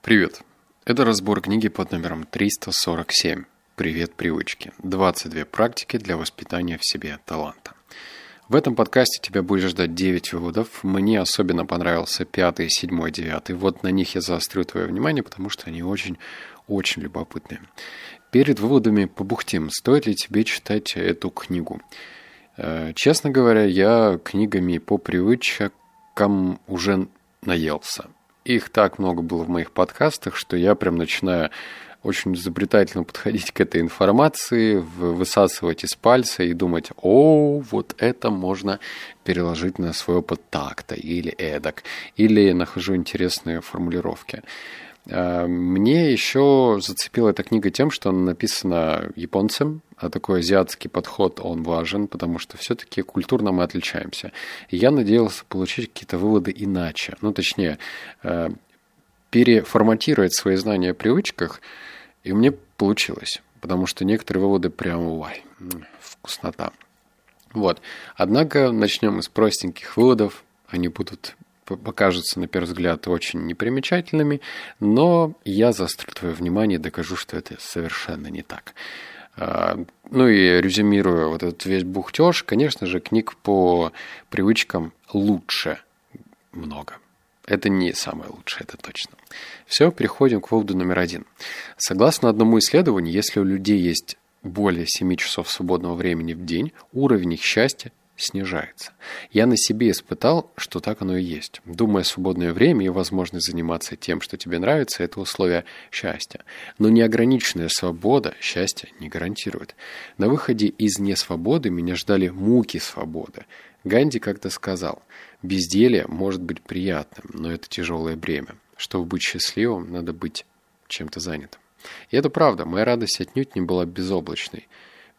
Привет! Это разбор книги под номером 347 «Привет, привычки. 22 практики для воспитания в себе таланта». В этом подкасте тебя будет ждать 9 выводов. Мне особенно понравился 5, 7, 9. Вот на них я заострю твое внимание, потому что они очень-очень любопытные. Перед выводами побухтим, стоит ли тебе читать эту книгу. Э, честно говоря, я книгами по привычкам уже наелся. Их так много было в моих подкастах, что я прям начинаю очень изобретательно подходить к этой информации, высасывать из пальца и думать, о, вот это можно переложить на свой опыт так-то или эдак, или нахожу интересные формулировки. А, мне еще зацепила эта книга тем, что она написана японцем, а такой азиатский подход, он важен, потому что все-таки культурно мы отличаемся. И я надеялся получить какие-то выводы иначе. Ну, точнее, э, переформатировать свои знания о привычках, и мне получилось. Потому что некоторые выводы прям, ой, вкуснота. Вот. Однако начнем из простеньких выводов. Они будут покажутся, на первый взгляд, очень непримечательными, но я заострю твое внимание и докажу, что это совершенно не так. А, ну и резюмируя вот этот весь бухтеж, конечно же, книг по привычкам лучше много. Это не самое лучшее, это точно. Все, переходим к выводу номер один. Согласно одному исследованию, если у людей есть более 7 часов свободного времени в день, уровень их счастья снижается. Я на себе испытал, что так оно и есть. Думая свободное время и возможность заниматься тем, что тебе нравится, это условие счастья. Но неограниченная свобода счастья не гарантирует. На выходе из несвободы меня ждали муки свободы. Ганди как-то сказал, безделье может быть приятным, но это тяжелое бремя. Чтобы быть счастливым, надо быть чем-то занятым. И это правда, моя радость отнюдь не была безоблачной.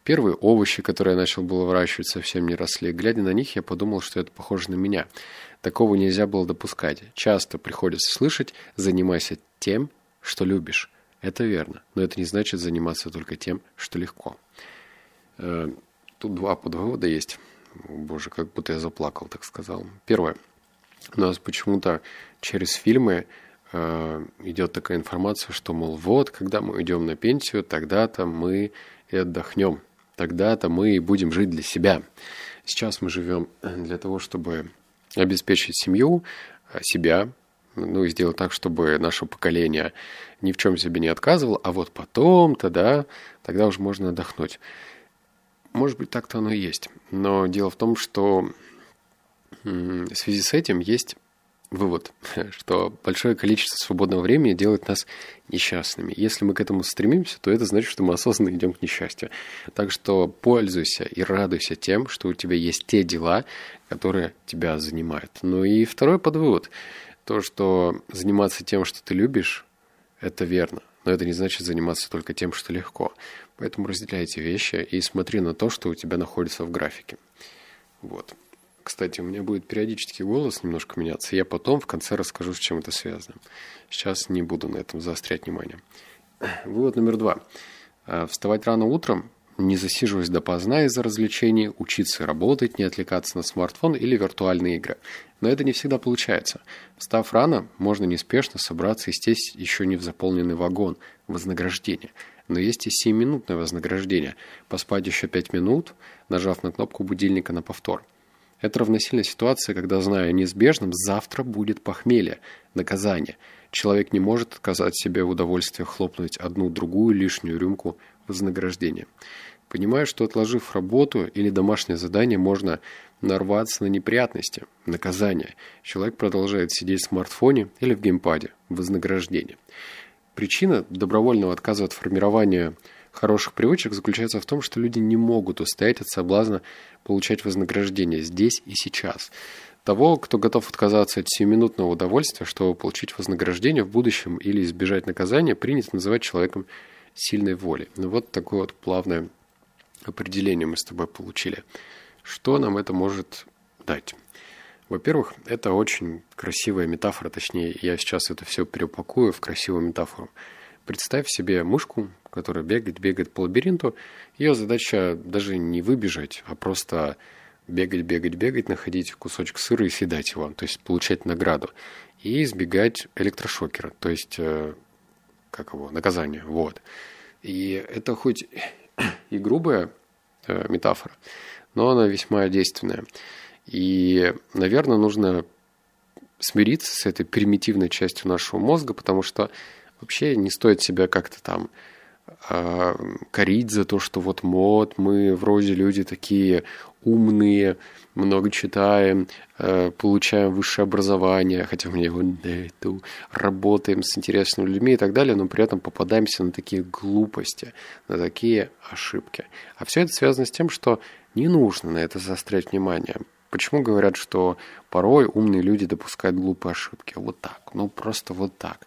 Первые овощи, которые я начал было выращивать, совсем не росли. Глядя на них, я подумал, что это похоже на меня. Такого нельзя было допускать. Часто приходится слышать «занимайся тем, что любишь». Это верно, но это не значит заниматься только тем, что легко. Э, тут два подвода есть. Боже, как будто я заплакал, так сказал. Первое. У нас почему-то через фильмы э, идет такая информация, что, мол, вот, когда мы идем на пенсию, тогда-то мы и отдохнем тогда-то мы и будем жить для себя. Сейчас мы живем для того, чтобы обеспечить семью, э, себя, ну и сделать так, чтобы наше поколение ни в чем себе не отказывало, а вот потом тогда, тогда уже можно отдохнуть. Может быть, так-то оно и есть. Но дело в том, что в связи с этим есть вывод, что большое количество свободного времени делает нас несчастными. Если мы к этому стремимся, то это значит, что мы осознанно идем к несчастью. Так что пользуйся и радуйся тем, что у тебя есть те дела, которые тебя занимают. Ну и второй подвывод. То, что заниматься тем, что ты любишь, это верно. Но это не значит заниматься только тем, что легко. Поэтому разделяй эти вещи и смотри на то, что у тебя находится в графике. Вот. Кстати, у меня будет периодически голос немножко меняться. Я потом в конце расскажу, с чем это связано. Сейчас не буду на этом заострять внимание. Вывод номер два. А, вставать рано утром, не засиживаясь допоздна из-за развлечений, учиться работать, не отвлекаться на смартфон или виртуальные игры. Но это не всегда получается. Встав рано, можно неспешно собраться и сесть еще не в заполненный вагон вознаграждения. Но есть и 7-минутное вознаграждение. Поспать еще 5 минут, нажав на кнопку будильника на повтор – это равносильно ситуации, когда, зная о неизбежном, завтра будет похмелье, наказание. Человек не может отказать себе в удовольствии хлопнуть одну-другую лишнюю рюмку вознаграждения. Понимая, что отложив работу или домашнее задание, можно нарваться на неприятности, наказание. Человек продолжает сидеть в смартфоне или в геймпаде, вознаграждение. Причина добровольного отказа от формирования хороших привычек заключается в том, что люди не могут устоять от соблазна получать вознаграждение здесь и сейчас. Того, кто готов отказаться от сиюминутного удовольствия, чтобы получить вознаграждение в будущем или избежать наказания, принято называть человеком сильной воли. Ну вот такое вот плавное определение мы с тобой получили. Что нам это может дать? Во-первых, это очень красивая метафора, точнее, я сейчас это все переупакую в красивую метафору. Представь себе мышку, которая бегает, бегает по лабиринту. Ее задача даже не выбежать, а просто бегать, бегать, бегать, находить кусочек сыра и съедать его, то есть получать награду. и избегать электрошокера, то есть, э, как его, наказание, вот. И это хоть и грубая э, метафора, но она весьма действенная. И, наверное, нужно смириться с этой примитивной частью нашего мозга, потому что вообще не стоит себя как-то там э, корить за то, что вот мод, мы вроде люди такие умные, много читаем, э, получаем высшее образование, хотя мы его нету, работаем с интересными людьми и так далее, но при этом попадаемся на такие глупости, на такие ошибки. А все это связано с тем, что не нужно на это заострять внимание. Почему говорят, что порой умные люди допускают глупые ошибки? Вот так, ну просто вот так.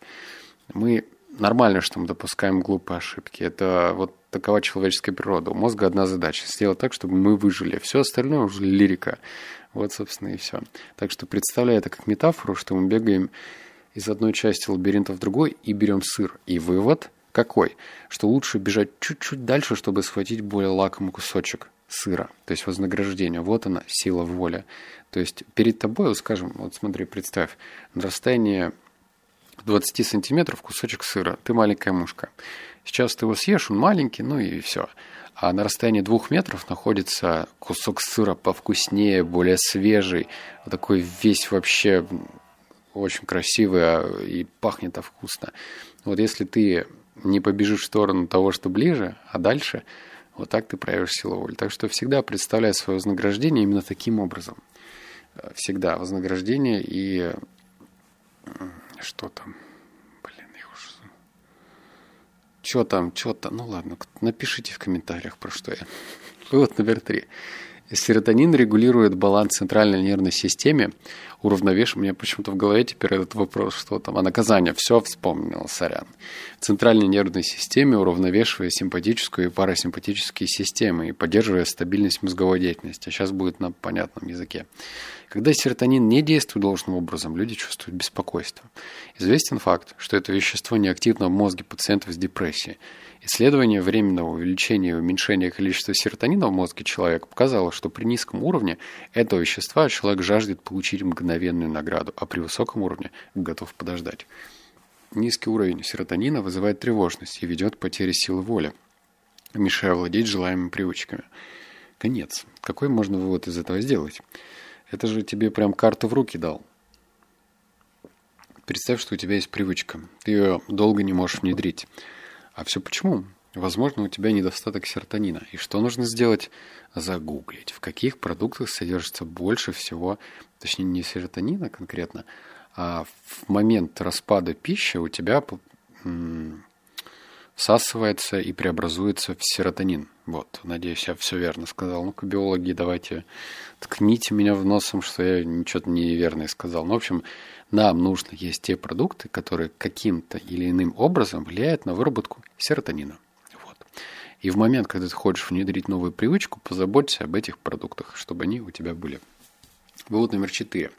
Мы нормально, что мы допускаем глупые ошибки. Это вот такова человеческая природа. У мозга одна задача – сделать так, чтобы мы выжили. Все остальное уже лирика. Вот, собственно, и все. Так что представляю это как метафору, что мы бегаем из одной части лабиринта в другой и берем сыр. И вывод какой? Что лучше бежать чуть-чуть дальше, чтобы схватить более лакомый кусочек сыра, то есть вознаграждение. Вот она, сила воли. То есть перед тобой, скажем, вот смотри, представь, на расстоянии 20 сантиметров кусочек сыра. Ты маленькая мушка. Сейчас ты его съешь, он маленький, ну и все. А на расстоянии двух метров находится кусок сыра повкуснее, более свежий, такой весь вообще очень красивый а, и пахнет вкусно. Вот если ты не побежишь в сторону того, что ближе, а дальше, вот так ты проявишь силу воли. Так что всегда представляй свое вознаграждение именно таким образом. Всегда вознаграждение и что там? Блин, я уже... Что там, что там? Ну ладно, напишите в комментариях, про что я. Вывод номер три. Серотонин регулирует баланс центральной нервной системы, уравновешивает. У меня почему-то в голове теперь этот вопрос, что там, а наказание, все вспомнил, сорян. В центральной нервной системе уравновешивая симпатическую и парасимпатические системы и поддерживая стабильность мозговой деятельности. Сейчас будет на понятном языке. Когда серотонин не действует должным образом, люди чувствуют беспокойство. Известен факт, что это вещество неактивно в мозге пациентов с депрессией. Исследование временного увеличения и уменьшения количества серотонина в мозге человека показало, что при низком уровне этого вещества человек жаждет получить мгновенную награду, а при высоком уровне готов подождать. Низкий уровень серотонина вызывает тревожность и ведет к потере силы воли, мешая владеть желаемыми привычками. Конец. Какой можно вывод из этого сделать? Это же тебе прям карту в руки дал. Представь, что у тебя есть привычка. Ты ее долго не можешь внедрить. А все почему? Возможно, у тебя недостаток серотонина. И что нужно сделать? Загуглить, в каких продуктах содержится больше всего, точнее не серотонина конкретно, а в момент распада пищи у тебя всасывается и преобразуется в серотонин. Вот, надеюсь, я все верно сказал. Ну-ка, биологи, давайте ткните меня в носом, что я ничего неверное сказал. Ну, в общем, нам нужно есть те продукты, которые каким-то или иным образом влияют на выработку серотонина. Вот. И в момент, когда ты хочешь внедрить новую привычку, позаботься об этих продуктах, чтобы они у тебя были. Вывод номер четыре.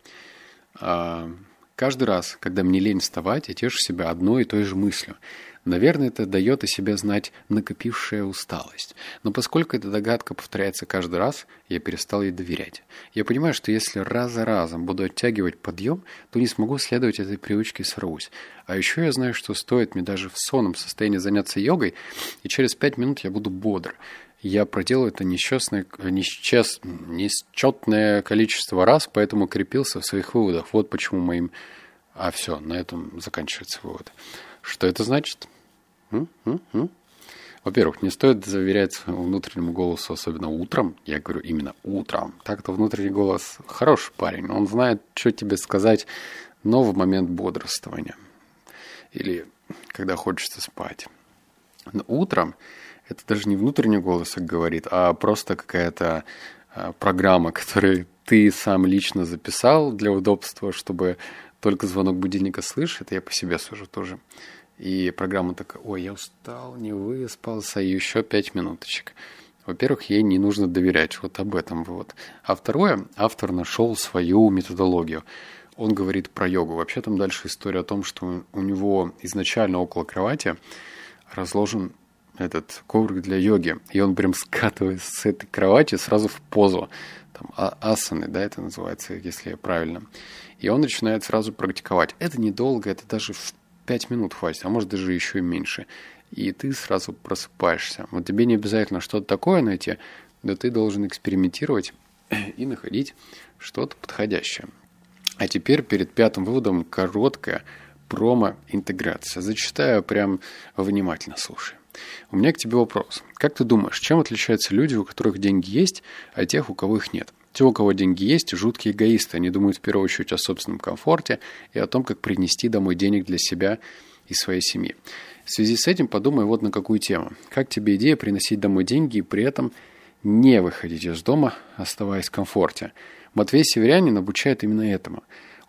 А, каждый раз, когда мне лень вставать, я тешу себя одной и той же мыслью. Наверное, это дает о себе знать накопившая усталость. Но поскольку эта догадка повторяется каждый раз, я перестал ей доверять. Я понимаю, что если раз за разом буду оттягивать подъем, то не смогу следовать этой привычке и сорвусь. А еще я знаю, что стоит мне даже в сонном состоянии заняться йогой, и через пять минут я буду бодр. Я проделал это несчастное, несчаст, несчетное количество раз, поэтому крепился в своих выводах. Вот почему моим... А все, на этом заканчивается вывод. Что это значит? Во-первых, не стоит своему внутреннему голосу, особенно утром. Я говорю именно утром. Так-то внутренний голос хороший парень. Он знает, что тебе сказать, но в момент бодрствования. Или когда хочется спать. Но утром это даже не внутренний голос говорит, а просто какая-то а, программа, которую ты сам лично записал для удобства, чтобы только звонок будильника слышишь. Это я по себе сужу тоже. И программа такая, ой, я устал, не выспался, еще пять минуточек. Во-первых, ей не нужно доверять, вот об этом вот. А второе, автор нашел свою методологию. Он говорит про йогу. Вообще там дальше история о том, что у него изначально около кровати разложен этот коврик для йоги. И он прям скатывается с этой кровати сразу в позу. там, асаны, да, это называется, если правильно. И он начинает сразу практиковать. Это недолго, это даже в 5 минут хватит, а может даже еще и меньше. И ты сразу просыпаешься. Вот тебе не обязательно что-то такое найти, но ты должен экспериментировать и находить что-то подходящее. А теперь перед пятым выводом короткая промо-интеграция. Зачитаю прям внимательно, слушай. У меня к тебе вопрос. Как ты думаешь, чем отличаются люди, у которых деньги есть, от тех, у кого их нет? Те, у кого деньги есть, жуткие эгоисты. Они думают в первую очередь о собственном комфорте и о том, как принести домой денег для себя и своей семьи. В связи с этим подумай вот на какую тему. Как тебе идея приносить домой деньги и при этом не выходить из дома, оставаясь в комфорте? Матвей Северянин обучает именно этому.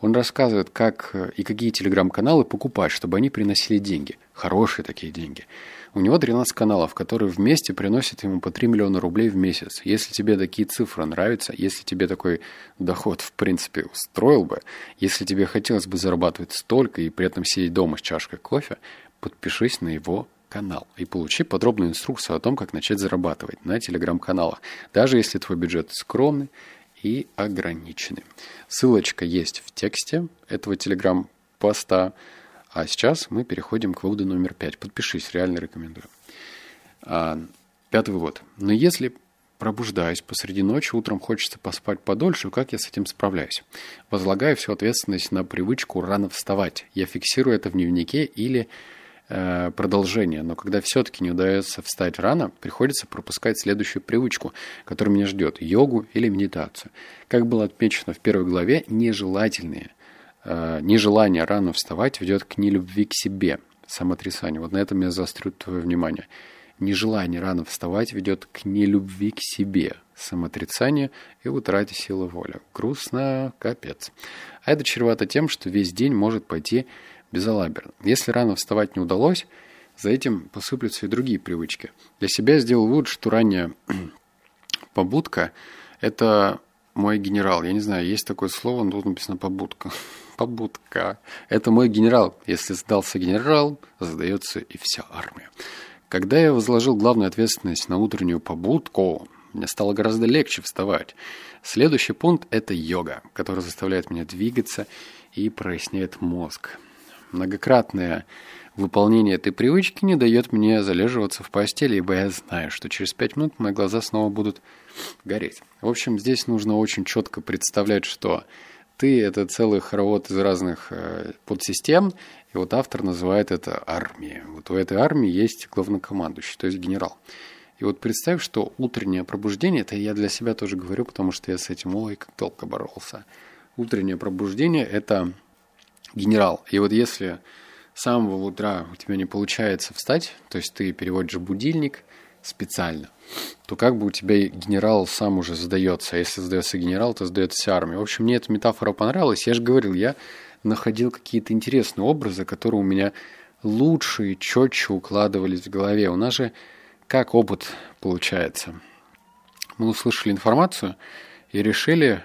Он рассказывает, как и какие телеграм-каналы покупать, чтобы они приносили деньги. Хорошие такие деньги. У него 13 каналов, которые вместе приносят ему по 3 миллиона рублей в месяц. Если тебе такие цифры нравятся, если тебе такой доход в принципе устроил бы, если тебе хотелось бы зарабатывать столько и при этом сидеть дома с чашкой кофе, подпишись на его канал и получи подробную инструкцию о том, как начать зарабатывать на телеграм-каналах, даже если твой бюджет скромный и ограниченный. Ссылочка есть в тексте этого телеграм-поста. А сейчас мы переходим к выводу номер пять. Подпишись, реально рекомендую. А, пятый вывод. Но если пробуждаюсь посреди ночи, утром хочется поспать подольше, как я с этим справляюсь? Возлагаю всю ответственность на привычку рано вставать. Я фиксирую это в дневнике или продолжение. Но когда все-таки не удается встать рано, приходится пропускать следующую привычку, которая меня ждет – йогу или медитацию. Как было отмечено в первой главе, нежелательные – Э, нежелание рано вставать ведет к нелюбви к себе, самоотрицанию. Вот на этом я заострю твое внимание. Нежелание рано вставать ведет к нелюбви к себе, самоотрицанию и утрате силы воли. Грустно, капец. А это чревато тем, что весь день может пойти безалаберно. Если рано вставать не удалось, за этим посыплются и другие привычки. Для себя сделал вывод, что ранняя побудка – это мой генерал. Я не знаю, есть такое слово, но тут написано побудка. побудка. Это мой генерал. Если сдался генерал, сдается и вся армия. Когда я возложил главную ответственность на утреннюю побудку, мне стало гораздо легче вставать. Следующий пункт – это йога, которая заставляет меня двигаться и проясняет мозг. Многократное выполнение этой привычки не дает мне залеживаться в постели, ибо я знаю, что через пять минут мои глаза снова будут гореть. В общем, здесь нужно очень четко представлять, что ты — это целый хоровод из разных э, подсистем, и вот автор называет это армией. Вот у этой армии есть главнокомандующий, то есть генерал. И вот представь, что утреннее пробуждение, это я для себя тоже говорю, потому что я с этим, ой, как долго боролся. Утреннее пробуждение – это генерал. И вот если с самого утра у тебя не получается встать, то есть ты переводишь будильник специально, то как бы у тебя генерал сам уже сдается. А если сдается генерал, то сдается вся армия. В общем, мне эта метафора понравилась. Я же говорил, я находил какие-то интересные образы, которые у меня лучше и четче укладывались в голове. У нас же как опыт получается. Мы услышали информацию и решили,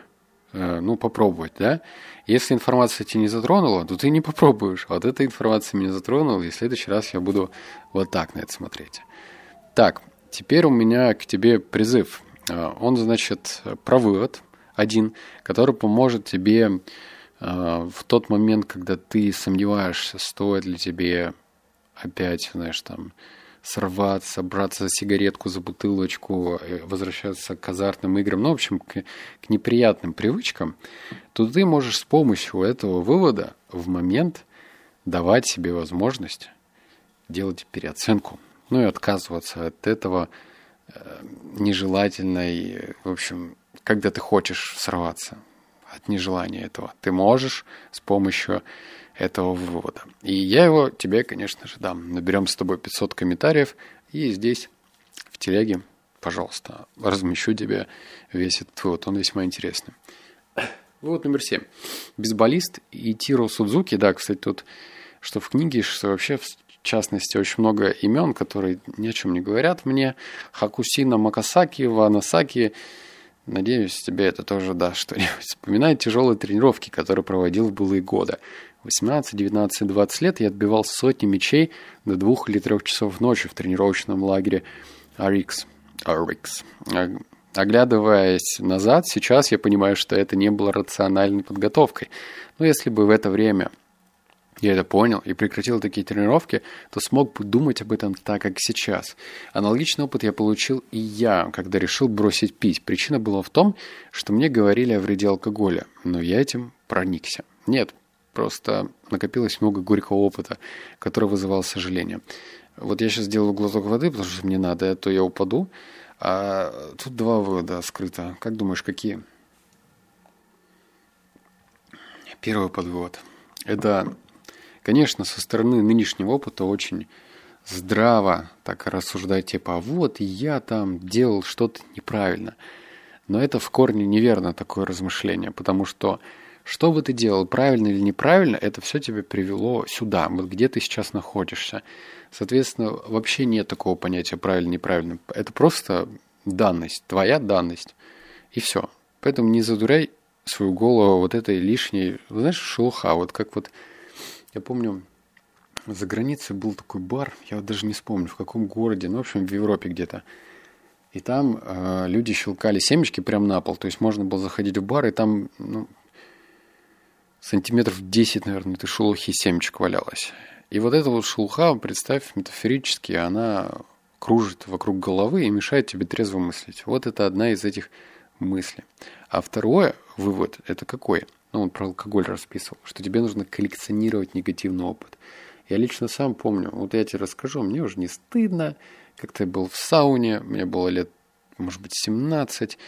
ну, попробовать, да? Если информация тебя не затронула, то ты не попробуешь. Вот эта информация меня затронула, и в следующий раз я буду вот так на это смотреть. Так, Теперь у меня к тебе призыв. А, он, значит, про вывод один, который поможет тебе а, в тот момент, когда ты сомневаешься, стоит ли тебе опять, знаешь, там, сорваться, браться за сигаретку, за бутылочку, э, возвращаться к азартным играм, ну, в общем, к, к неприятным привычкам, то ты можешь с помощью этого вывода в момент давать себе возможность делать переоценку. Ну и отказываться от этого э, нежелательно и, в общем, когда ты хочешь сорваться от нежелания этого, ты можешь с помощью этого вывода. И я его тебе, конечно же, дам. Наберем с тобой 500 комментариев, и здесь, в телеге, пожалуйста, размещу тебе весь этот вывод. Он весьма интересный. Вывод номер 7. Бейсболист Итиро Судзуки, да, кстати, тут, что в книге, что вообще в частности, очень много имен, которые ни о чем не говорят мне. Хакусина Макасаки, Ванасаки. Надеюсь, тебе это тоже даст что-нибудь. Вспоминает тяжелые тренировки, которые проводил в былые годы. 18, 19, 20 лет я отбивал сотни мячей до двух или трех часов ночи в тренировочном лагере Арикс. Арикс. Оглядываясь назад, сейчас я понимаю, что это не было рациональной подготовкой. Но если бы в это время я это понял и прекратил такие тренировки, то смог бы думать об этом так, как сейчас. Аналогичный опыт я получил и я, когда решил бросить пить. Причина была в том, что мне говорили о вреде алкоголя, но я этим проникся. Нет, просто накопилось много горького опыта, который вызывал сожаление. Вот я сейчас сделаю глоток воды, потому что мне надо, а то я упаду. А тут два вывода скрыто. Как думаешь, какие? Первый подвод. Это Конечно, со стороны нынешнего опыта очень здраво так рассуждать, типа, а вот я там делал что-то неправильно. Но это в корне неверно такое размышление, потому что что бы ты делал, правильно или неправильно, это все тебя привело сюда, вот где ты сейчас находишься. Соответственно, вообще нет такого понятия правильно-неправильно. Это просто данность, твоя данность, и все. Поэтому не задуряй свою голову вот этой лишней, знаешь, шелуха, вот как вот я помню, за границей был такой бар, я вот даже не вспомню, в каком городе, ну, в общем, в Европе где-то. И там э, люди щелкали семечки прямо на пол. То есть можно было заходить в бар, и там ну, сантиметров 10, наверное, этой шелухи семечек валялось. И вот эта вот шелуха, представь, метафорически, она кружит вокруг головы и мешает тебе трезво мыслить. Вот это одна из этих мыслей. А второе вывод, это какой – ну, он про алкоголь расписывал, что тебе нужно коллекционировать негативный опыт. Я лично сам помню, вот я тебе расскажу, мне уже не стыдно, как-то я был в сауне, мне было лет, может быть, 17,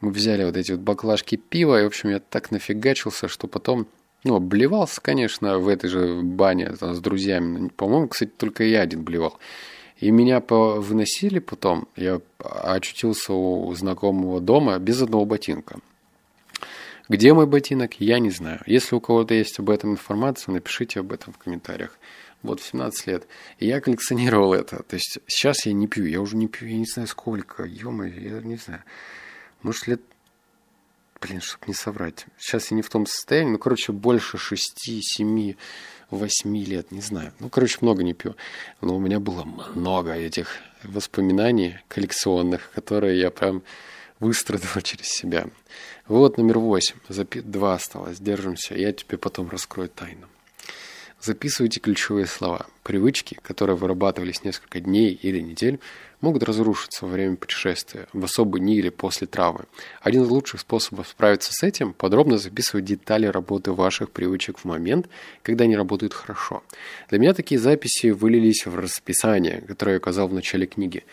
мы взяли вот эти вот баклажки пива, и, в общем, я так нафигачился, что потом, ну, обливался, конечно, в этой же бане там, с друзьями. По-моему, кстати, только я один блевал. И меня выносили потом, я очутился у знакомого дома без одного ботинка. Где мой ботинок, я не знаю. Если у кого-то есть об этом информация, напишите об этом в комментариях. Вот в 17 лет. И я коллекционировал это. То есть сейчас я не пью, я уже не пью, я не знаю сколько. ё я не знаю. Может, лет... Блин, чтобы не соврать. Сейчас я не в том состоянии. Ну, короче, больше 6, 7, 8 лет, не знаю. Ну, короче, много не пью. Но у меня было много этих воспоминаний коллекционных, которые я прям выстрадал через себя. Вот номер восемь. Запи... Два осталось. Держимся. Я тебе потом раскрою тайну. Записывайте ключевые слова. Привычки, которые вырабатывались несколько дней или недель, могут разрушиться во время путешествия, в особые дни или после травмы. Один из лучших способов справиться с этим – подробно записывать детали работы ваших привычек в момент, когда они работают хорошо. Для меня такие записи вылились в расписание, которое я указал в начале книги.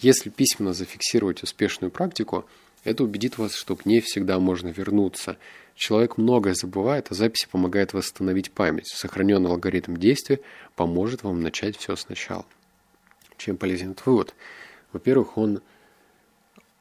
Если письменно зафиксировать успешную практику – это убедит вас, что к ней всегда можно вернуться. Человек многое забывает, а записи помогают восстановить память. Сохраненный алгоритм действия поможет вам начать все сначала. Чем полезен этот вывод? Во-первых, он,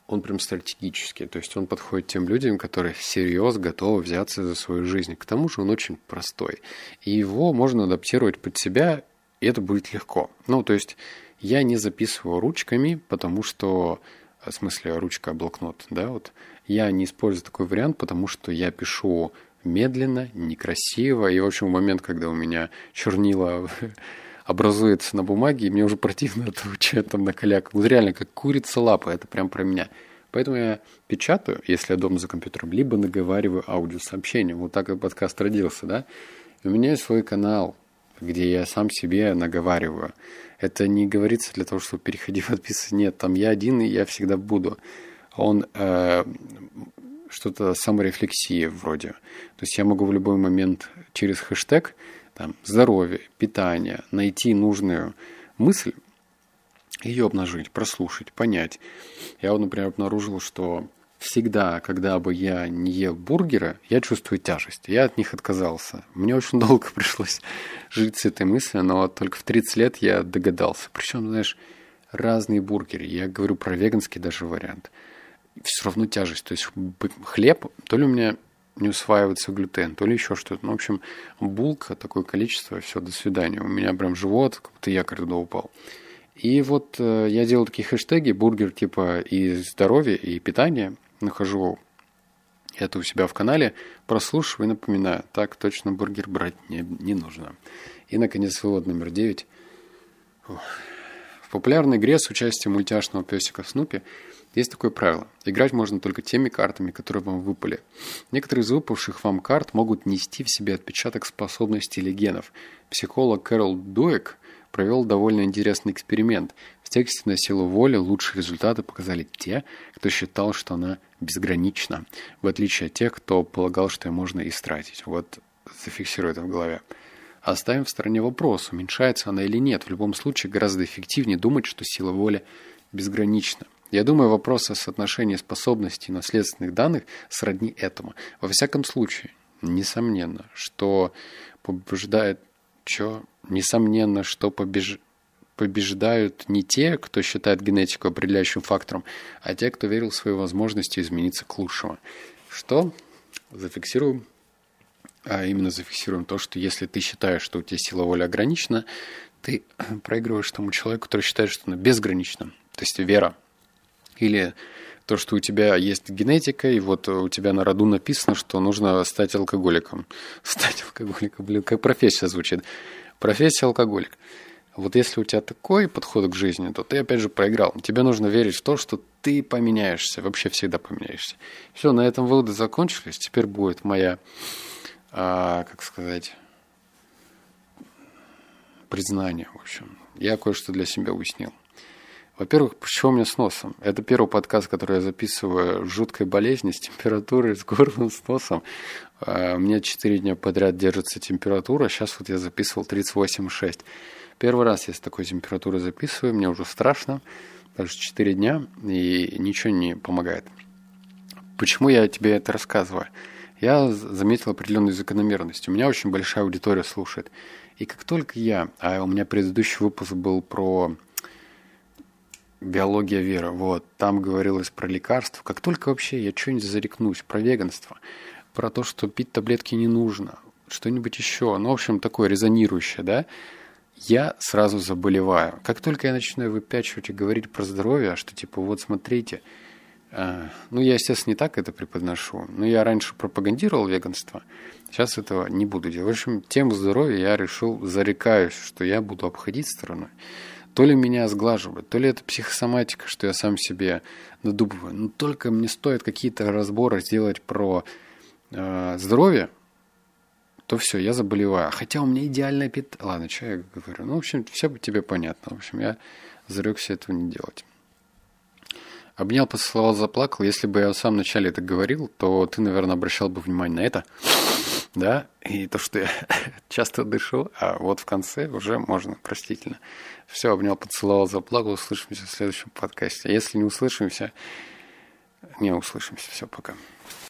он прям стратегический, то есть он подходит тем людям, которые всерьез готовы взяться за свою жизнь. К тому же он очень простой. И его можно адаптировать под себя, и это будет легко. Ну, то есть я не записываю ручками, потому что в смысле ручка, блокнот, да, вот я не использую такой вариант, потому что я пишу медленно, некрасиво, и, в общем, в момент, когда у меня чернила образуется на бумаге, и мне уже противно отвечать там на коляк. Вот реально, как курица лапа, это прям про меня. Поэтому я печатаю, если я дома за компьютером, либо наговариваю аудиосообщение. Вот так и подкаст родился, да. И у меня есть свой канал, где я сам себе наговариваю. Это не говорится для того, чтобы переходить подписываться. Нет, там я один, и я всегда буду. Он э, что-то саморефлексия вроде. То есть я могу в любой момент через хэштег там, здоровье, питание найти нужную мысль, ее обнажить, прослушать, понять. Я вот, например, обнаружил, что всегда, когда бы я не ел бургеры, я чувствую тяжесть. Я от них отказался. Мне очень долго пришлось жить с этой мыслью, но только в 30 лет я догадался. Причем, знаешь, разные бургеры. Я говорю про веганский даже вариант. Все равно тяжесть. То есть хлеб, то ли у меня не усваивается глютен, то ли еще что-то. Ну, в общем, булка, такое количество, все, до свидания. У меня прям живот, как будто якорь туда упал. И вот э, я делал такие хэштеги, бургер типа и здоровье, и питание – нахожу это у себя в канале, прослушиваю и напоминаю, так точно бургер брать не, не нужно. И, наконец, вывод номер девять. В популярной игре с участием мультяшного песика Снупи Есть такое правило. Играть можно только теми картами, которые вам выпали. Некоторые из выпавших вам карт могут нести в себе отпечаток способностей или генов. Психолог Кэрол Дуэк провел довольно интересный эксперимент. В тексте на силу воли лучшие результаты показали те, кто считал, что она безгранична, в отличие от тех, кто полагал, что ее можно истратить. Вот зафиксируй это в голове. Оставим в стороне вопрос, уменьшается она или нет. В любом случае гораздо эффективнее думать, что сила воли безгранична. Я думаю, вопрос о соотношении способностей и наследственных данных сродни этому. Во всяком случае, несомненно, что побеждает... Чё? Несомненно, что побеж... побеждают не те, кто считает генетику определяющим фактором, а те, кто верил в свои возможности измениться к лучшему. Что? Зафиксируем а именно зафиксируем то, что если ты считаешь, что у тебя сила воли ограничена, ты проигрываешь тому человеку, который считает, что она безгранична. То есть вера. Или то, что у тебя есть генетика, и вот у тебя на роду написано, что нужно стать алкоголиком. Стать алкоголиком, блин, как профессия звучит. Профессия алкоголик. Вот если у тебя такой подход к жизни, то ты опять же проиграл. Тебе нужно верить в то, что ты поменяешься, вообще всегда поменяешься. Все, на этом выводы закончились. Теперь будет моя а, как сказать, признание, в общем. Я кое-что для себя уяснил. Во-первых, почему у меня с носом? Это первый подкаст, который я записываю с жуткой болезнью, с температурой, с горлом, с носом. А, у меня 4 дня подряд держится температура, сейчас вот я записывал 38,6. Первый раз я с такой температурой записываю, мне уже страшно, даже 4 дня, и ничего не помогает. Почему я тебе это рассказываю? я заметил определенную закономерность. У меня очень большая аудитория слушает. И как только я, а у меня предыдущий выпуск был про биология веры, вот, там говорилось про лекарства. Как только вообще я что-нибудь зарекнусь про веганство, про то, что пить таблетки не нужно, что-нибудь еще, ну, в общем, такое резонирующее, да, я сразу заболеваю. Как только я начинаю выпячивать и говорить про здоровье, что типа, вот смотрите, а, ну, я, естественно, не так это преподношу. Но я раньше пропагандировал веганство. Сейчас этого не буду делать. В общем, тему здоровья я решил, зарекаюсь, что я буду обходить стороной. То ли меня сглаживает, то ли это психосоматика, что я сам себе надубываю. Но только мне стоит какие-то разборы сделать про э, здоровье, то все, я заболеваю. Хотя у меня идеальное питание. Ладно, что я говорю? Ну, в общем, все тебе понятно. В общем, я зарекся этого не делать. Обнял, поцеловал, заплакал. Если бы я в самом начале это говорил, то ты, наверное, обращал бы внимание на это. Да, и то, что я часто дышу, а вот в конце уже можно простительно. Все, обнял, поцеловал, заплакал. Услышимся в следующем подкасте. Если не услышимся, не услышимся. Все, пока.